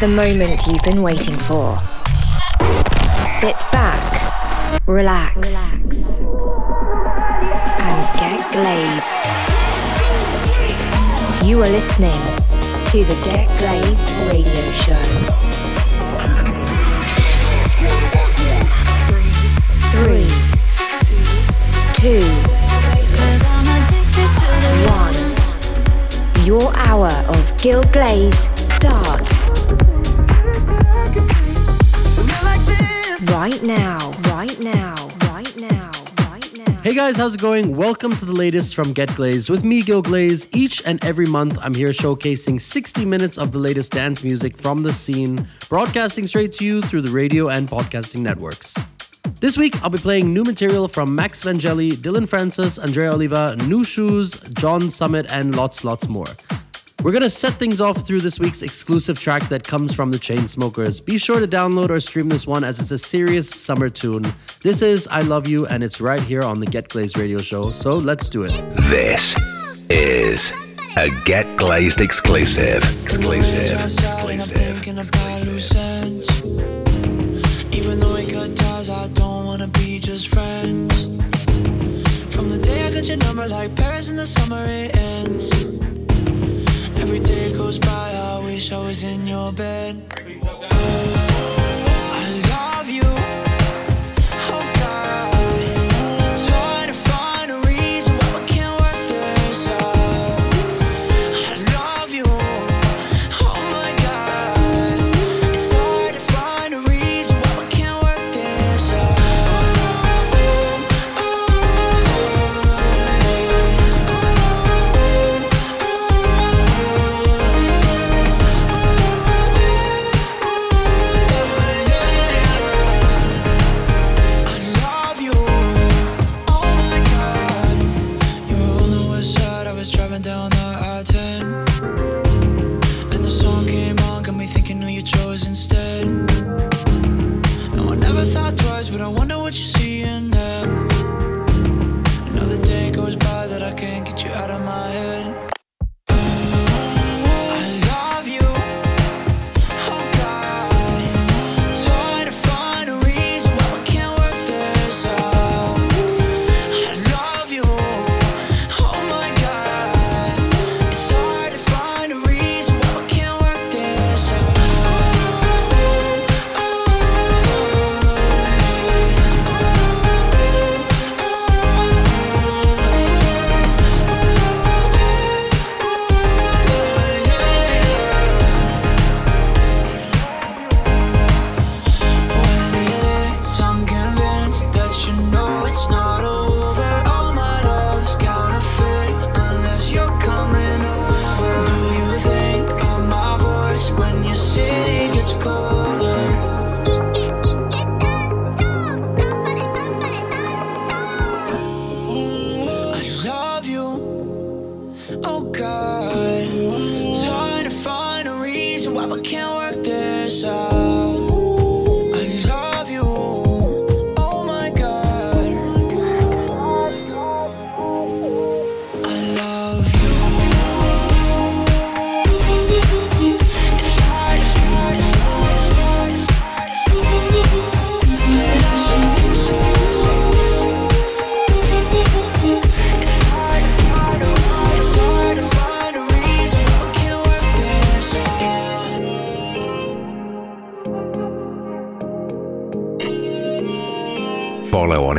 the moment you've been waiting for. Sit back, relax, relax. and get glazed. You are listening to the Get Glazed Radio Show. Three, two, one. Your hour of Gil Glaze starts right now, right now, right now. Right now. Hey guys, how's it going? Welcome to the latest from Get Glaze with me, Gil Glaze. Each and every month, I'm here showcasing 60 minutes of the latest dance music from the scene, broadcasting straight to you through the radio and podcasting networks. This week, I'll be playing new material from Max Vangeli, Dillon Francis, Andrea Oliva, New Shoes, John Summit, and lots, lots more. We're gonna set things off through this week's exclusive track that comes from the Chainsmokers. Be sure to download or stream this one as it's a serious summer tune. This is I Love You, and it's right here on the Get Glazed radio show, so let's do it. This is a Get Glazed exclusive. Exclusive. Exclusive. Even though we cut ties, I don't wanna be just friends. From the day I got your number, like Paris in the summer, it ends. Every day goes by, I wish I was in your bed. I love you.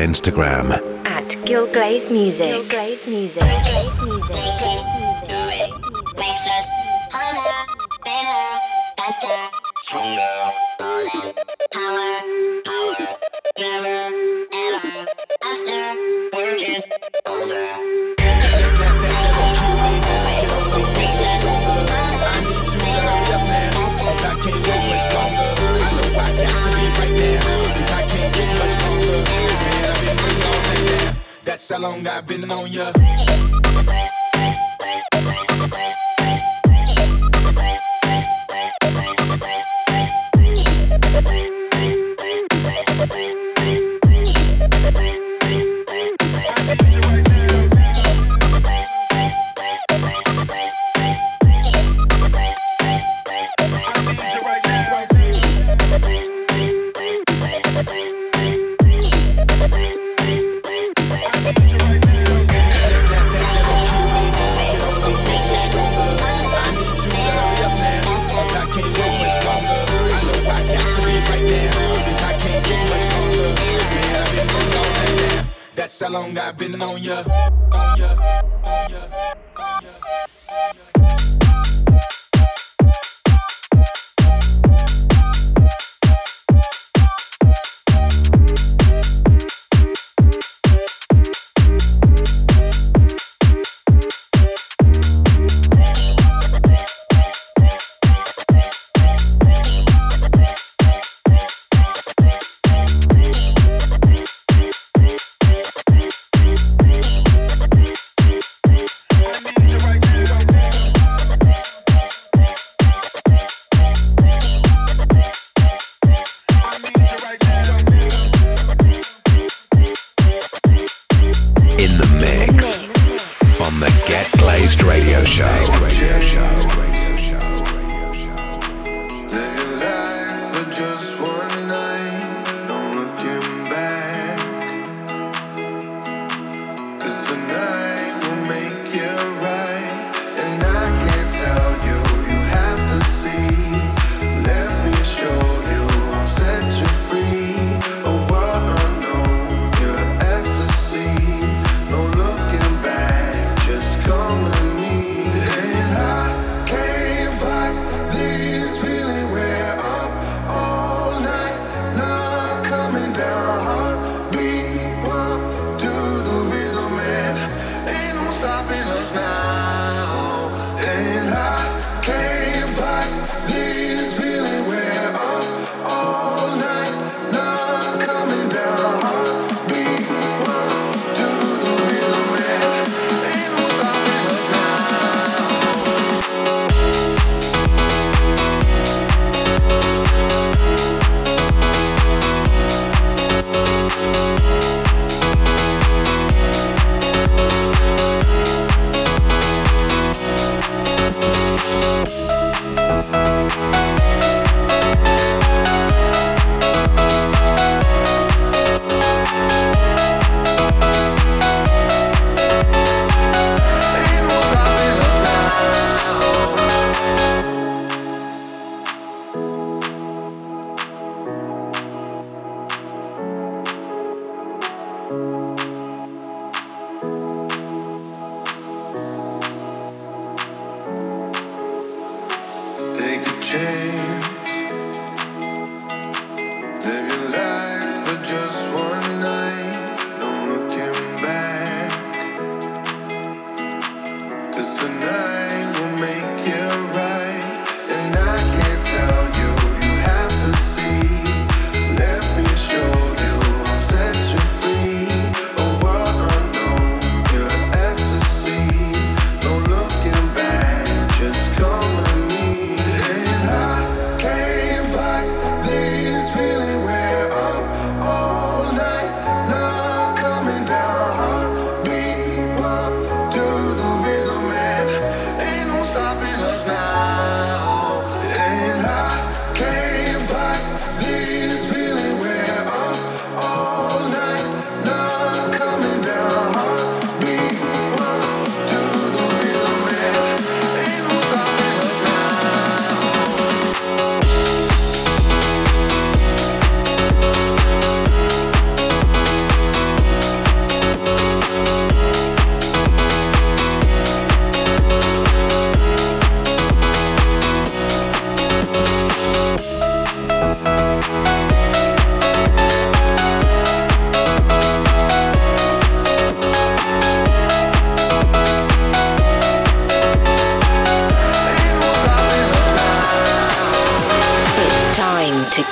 Instagram At Gil Glaze Music. Gil Glaze Music. Glaze Music. Long I've been on ya.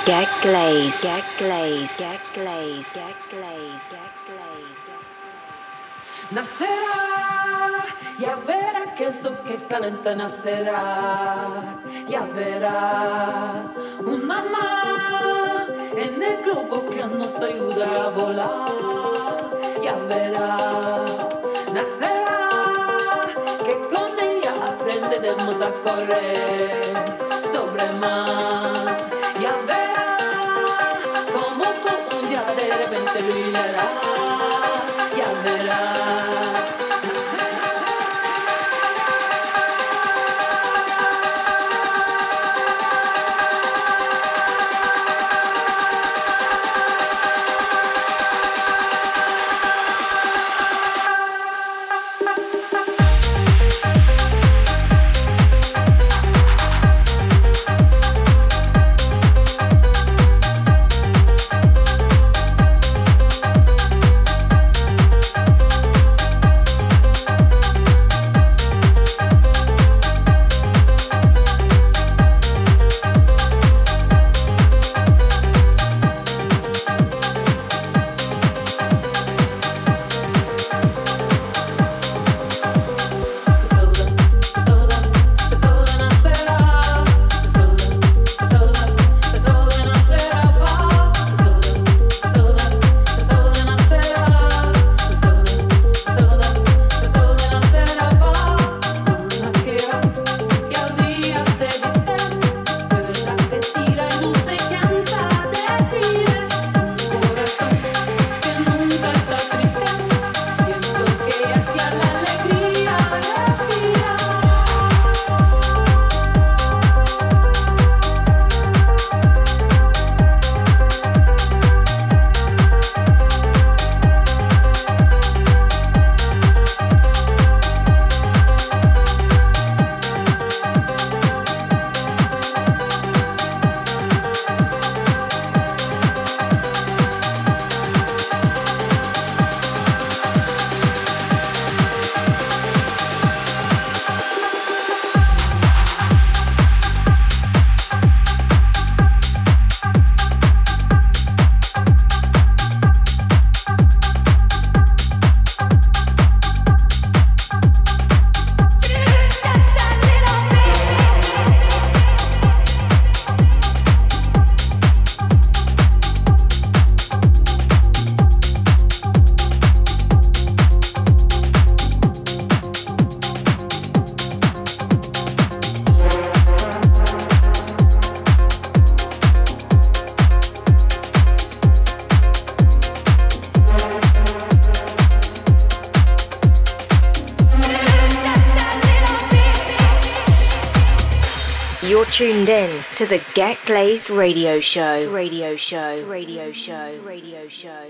Get glazed. Get glazed. Get glazed. Get glazed. Get glazed. Nacerá, ya verá que eso que calenta nacerá, ya verá una más en el globo que nos ayuda a volar, ya verá, nacerá, que con ella aprenderemos a correr sobre mar, ya verá de repente brillará y verás. Glazed Radio Show. Radio Show. Radio Show. Radio Show.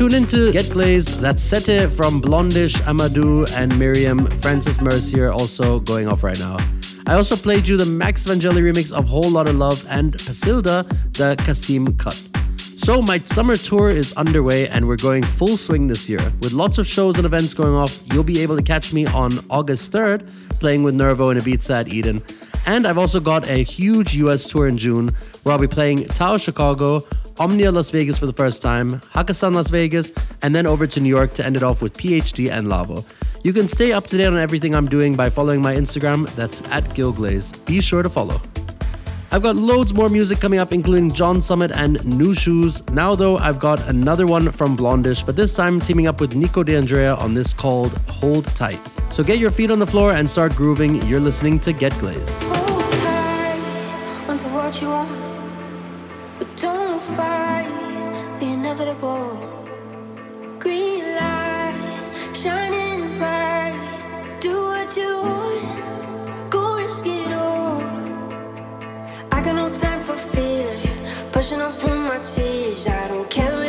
Tuned into Get Glazed. That's Sete from Blondish, Amadou, and Miriam. Francis Mercier also going off right now. I also played you the Max Vangeli remix of Whole Lotta Love and Pasilda, the Kasim cut. So, my summer tour is underway and we're going full swing this year. With lots of shows and events going off, you'll be able to catch me on August 3rd playing with Nervo and Ibiza at Eden. And I've also got a huge US tour in June where I'll be playing Tao Chicago, Omnia Las Vegas for the first time, Hakkasan Las Vegas, and then over to New York to end it off with PhD and Lavo. You can stay up to date on everything I'm doing by following my Instagram, that's at Gilglaze. Be sure to follow. I've got loads more music coming up, including John Summit and New Shoes. Now, though, I've got another one from Blondish, but this time teaming up with Nico D'Andrea on this called Hold Tight. So get your feet on the floor and start grooving. You're listening to Get Glazed. Don't fight the inevitable. Green light shining bright. Do what you want, go risk it all. I got no time for fear, pushing up through my tears. I don't care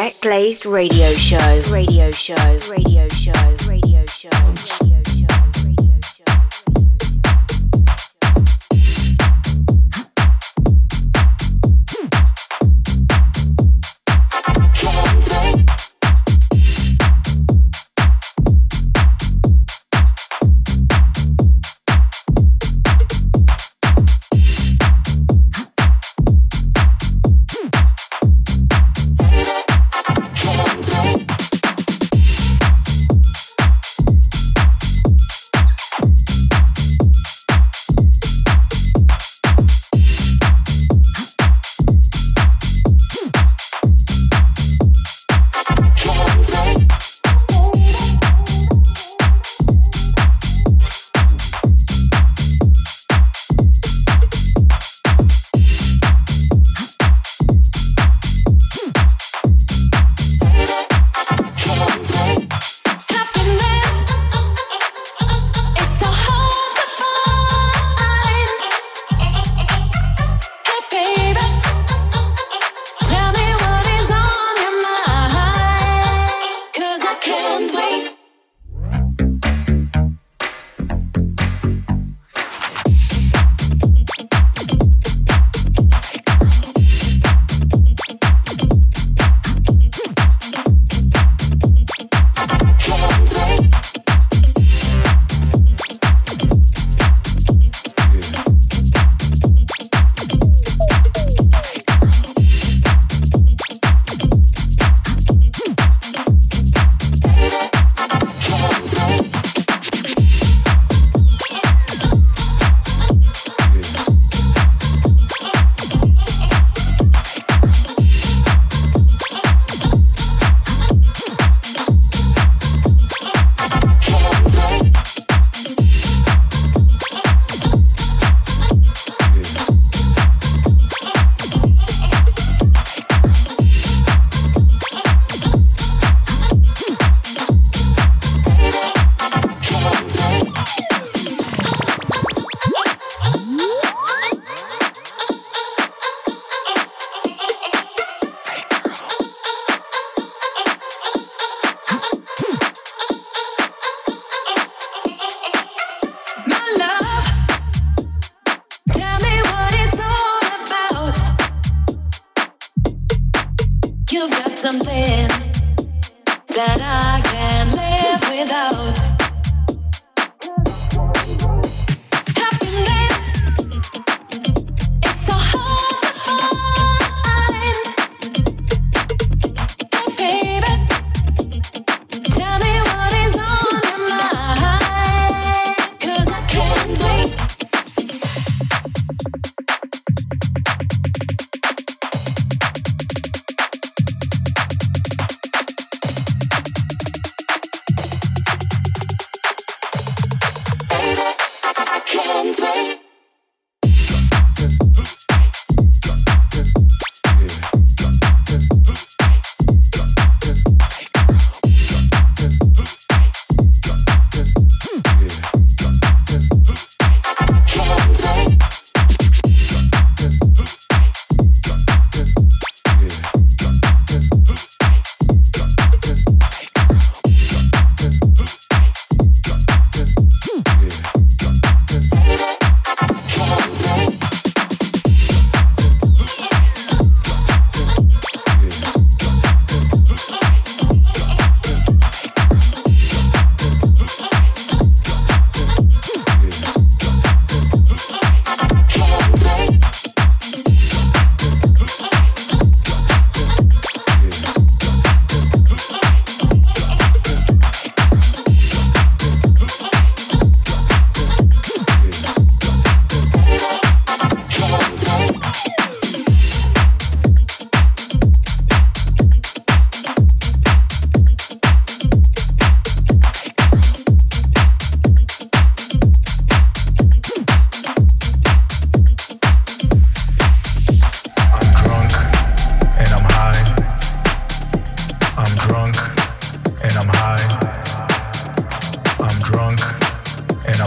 Get Glazed. Radio show. Radio show. Radio show.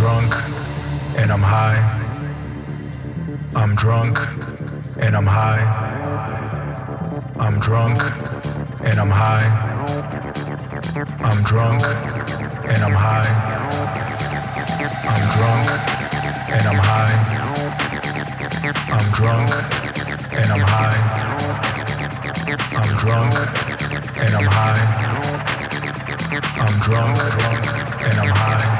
drunk and I'm high. I'm drunk and I'm high. I'm drunk and I'm high. I'm drunk and I'm high. I'm drunk and I'm high. I'm drunk and I'm high. I'm drunk and I'm high. I'm drunk, drunk and I'm high.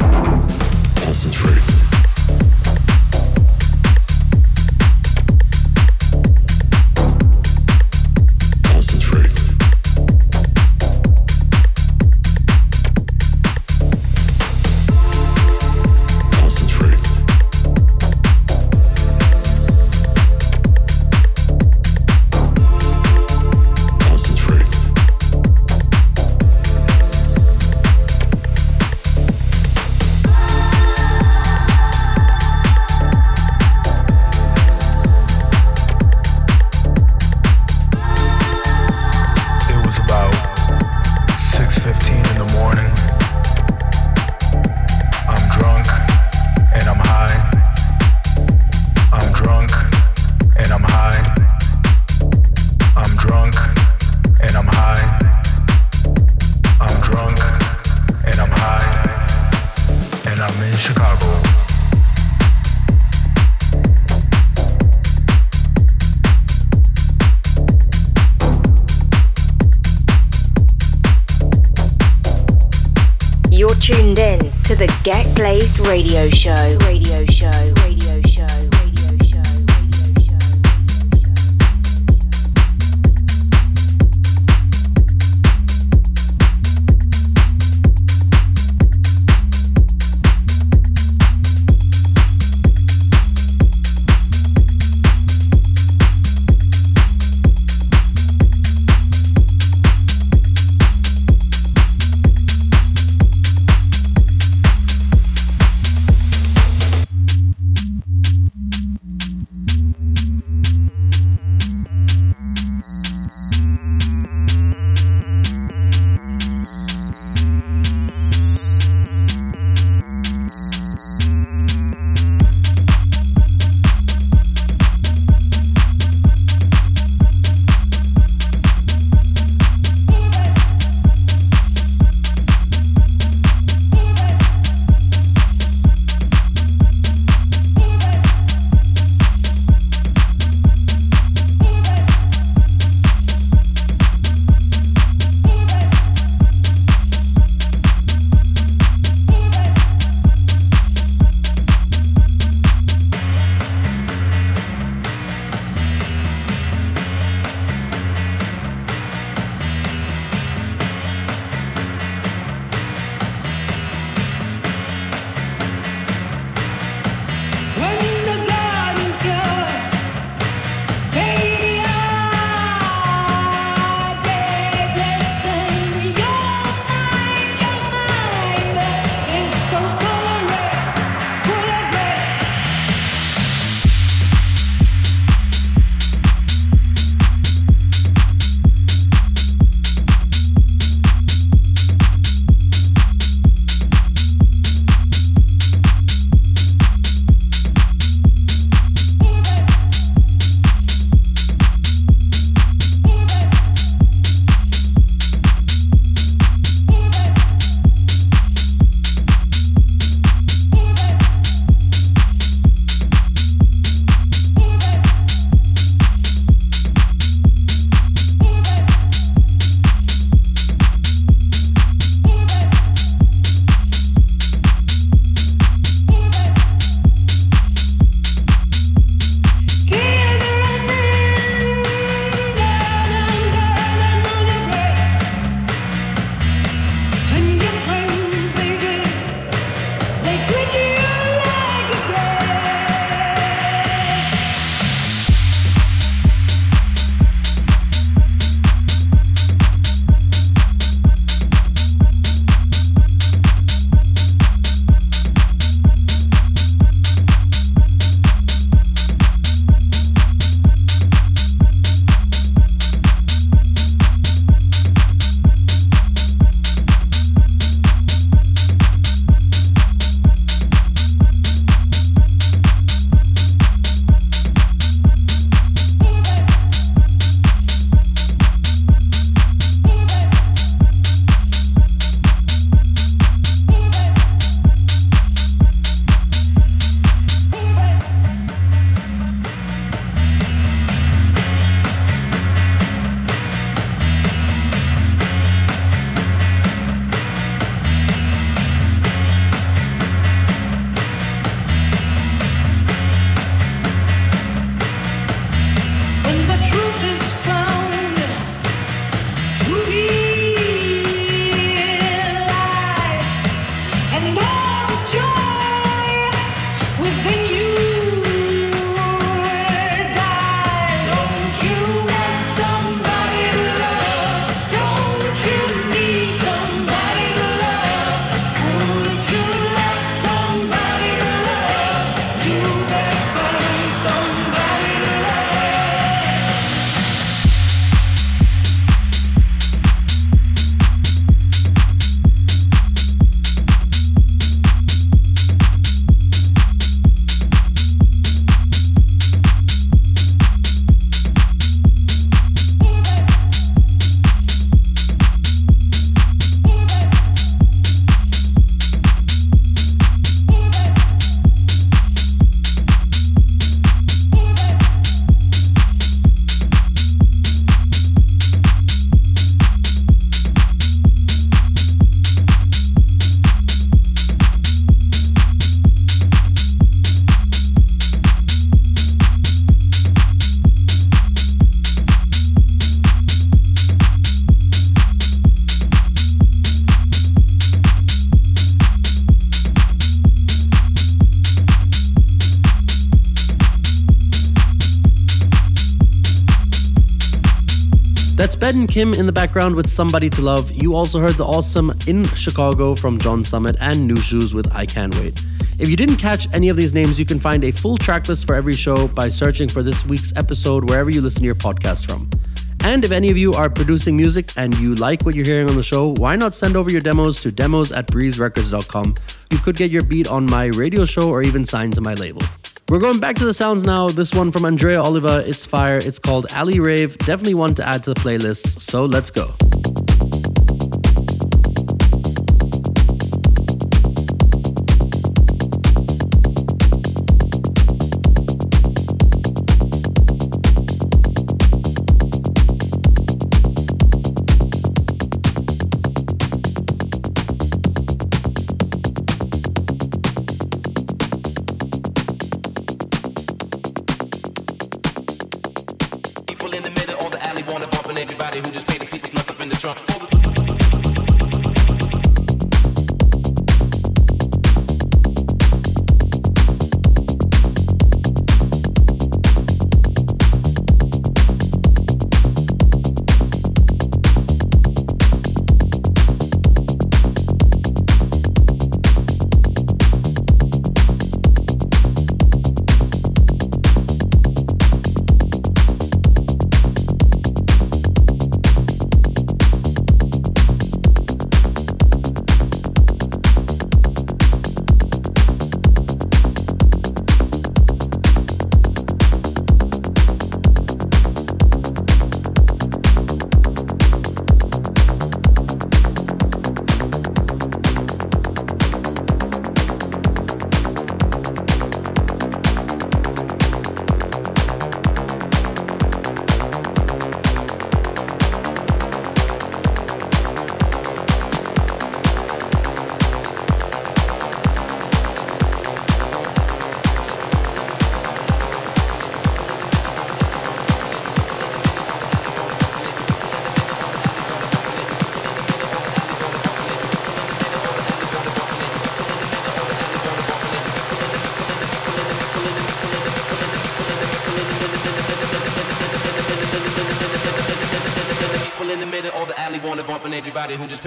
Glazed Radio Show. Radio Show. Kim in the background with Somebody to Love. You also heard the awesome In Chicago from John Summit and New Shoes with I Can't Wait. If you didn't catch any of these names, you can find a full track list for every show by searching for this week's episode wherever you listen to your podcast from. And if any of you are producing music and you like what you're hearing on the show, why not send over your demos to demos at breezerecords.com? You could get your beat on my radio show or even signed to my label. We're going back to the sounds now. This one from Andrea Oliva, it's fire. It's called Ali Rave. Definitely one to add to the playlist. So let's go.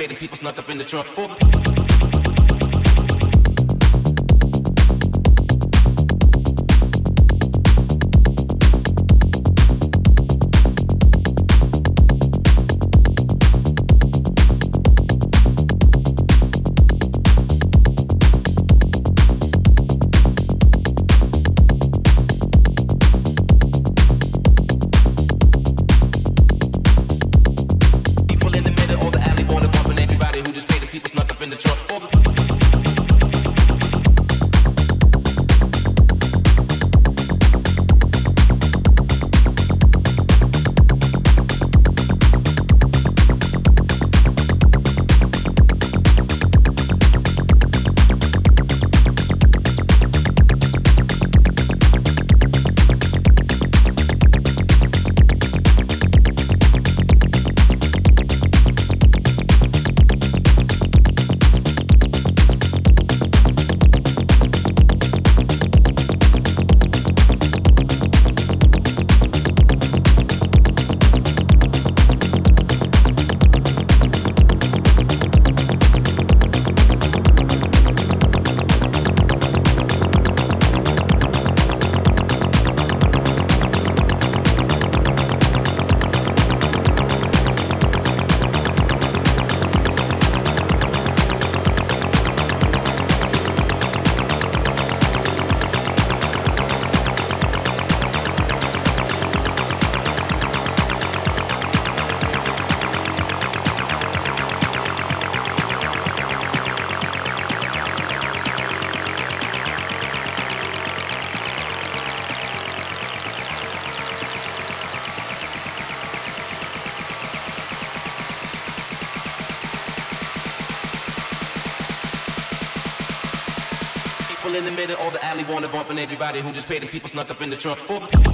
The people snuck up in the trunk everybody who just paid the people snuck up in the trunk for the. in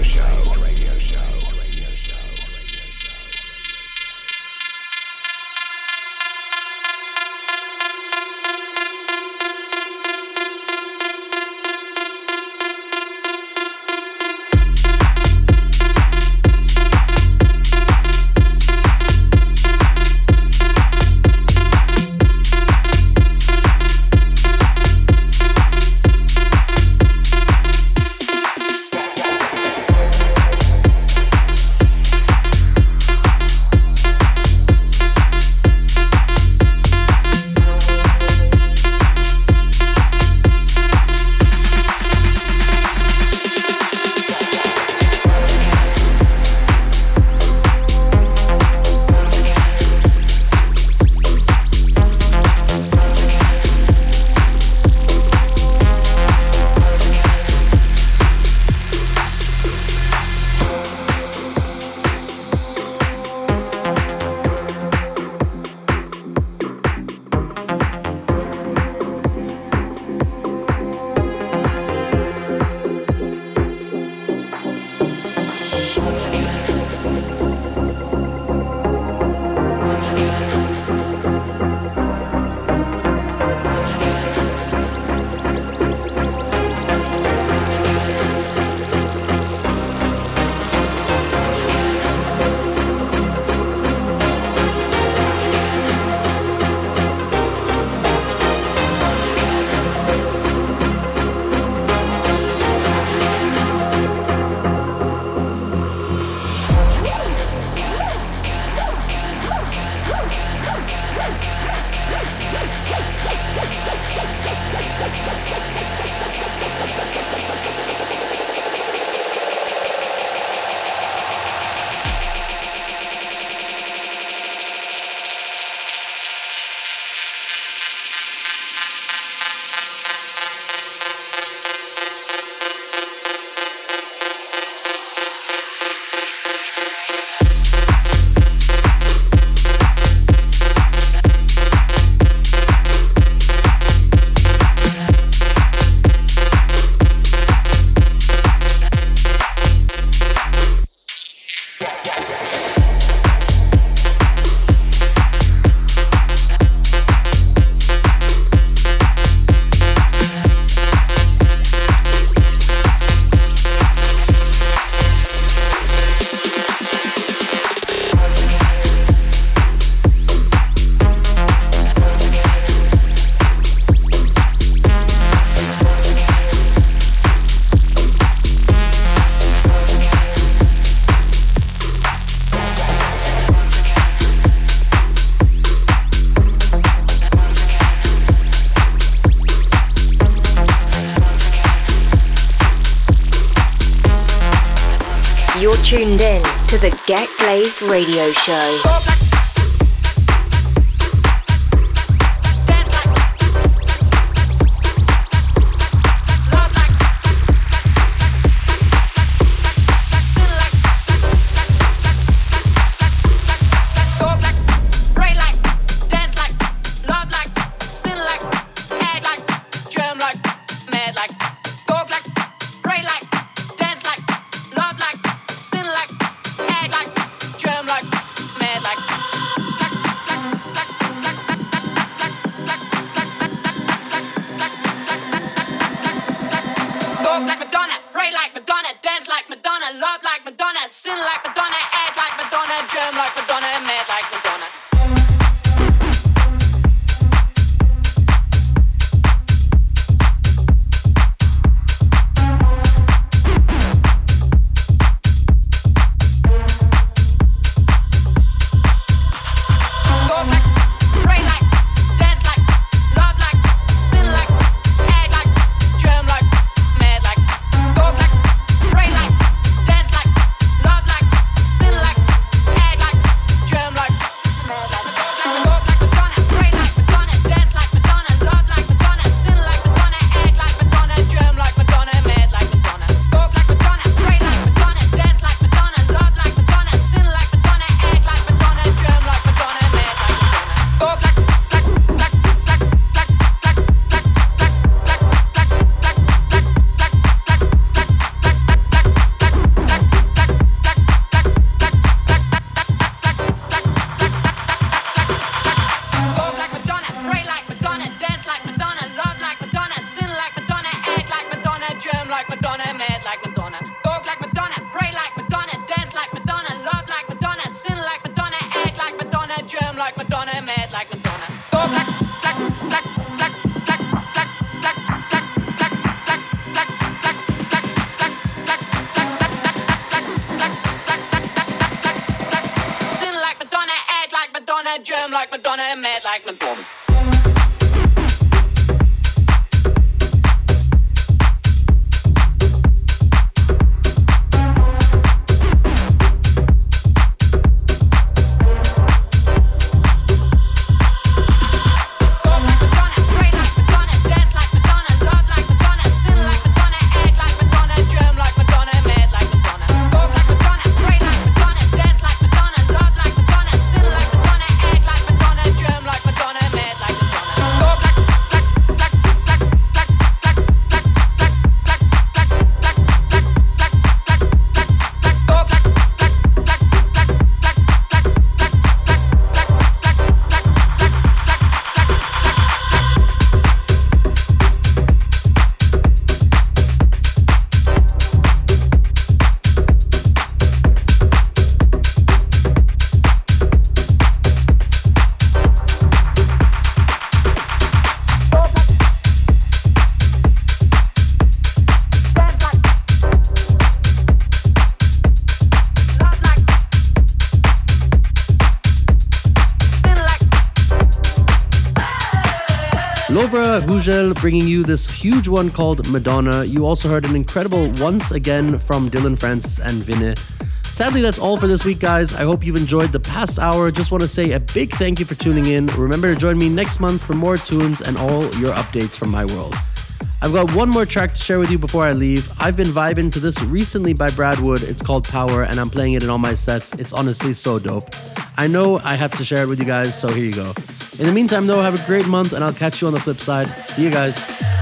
Tuned in to the Get Glazed radio show. Bringing you this huge one called Madonna. You also heard an incredible once again from Dillon Francis and Vinny. Sadly, that's all for this week, guys. I hope you've enjoyed the past hour. Just want to say a big thank you for tuning in. Remember to join me next month for more tunes and all your updates from my world. I've got one more track to share with you before I leave. I've been vibing to this recently by Brad Wood. It's called Power, and I'm playing it in all my sets. It's honestly so dope. I know I have to share it with you guys, so here you go. In the meantime, though, have a great month, and I'll catch you on the flip side. See you guys.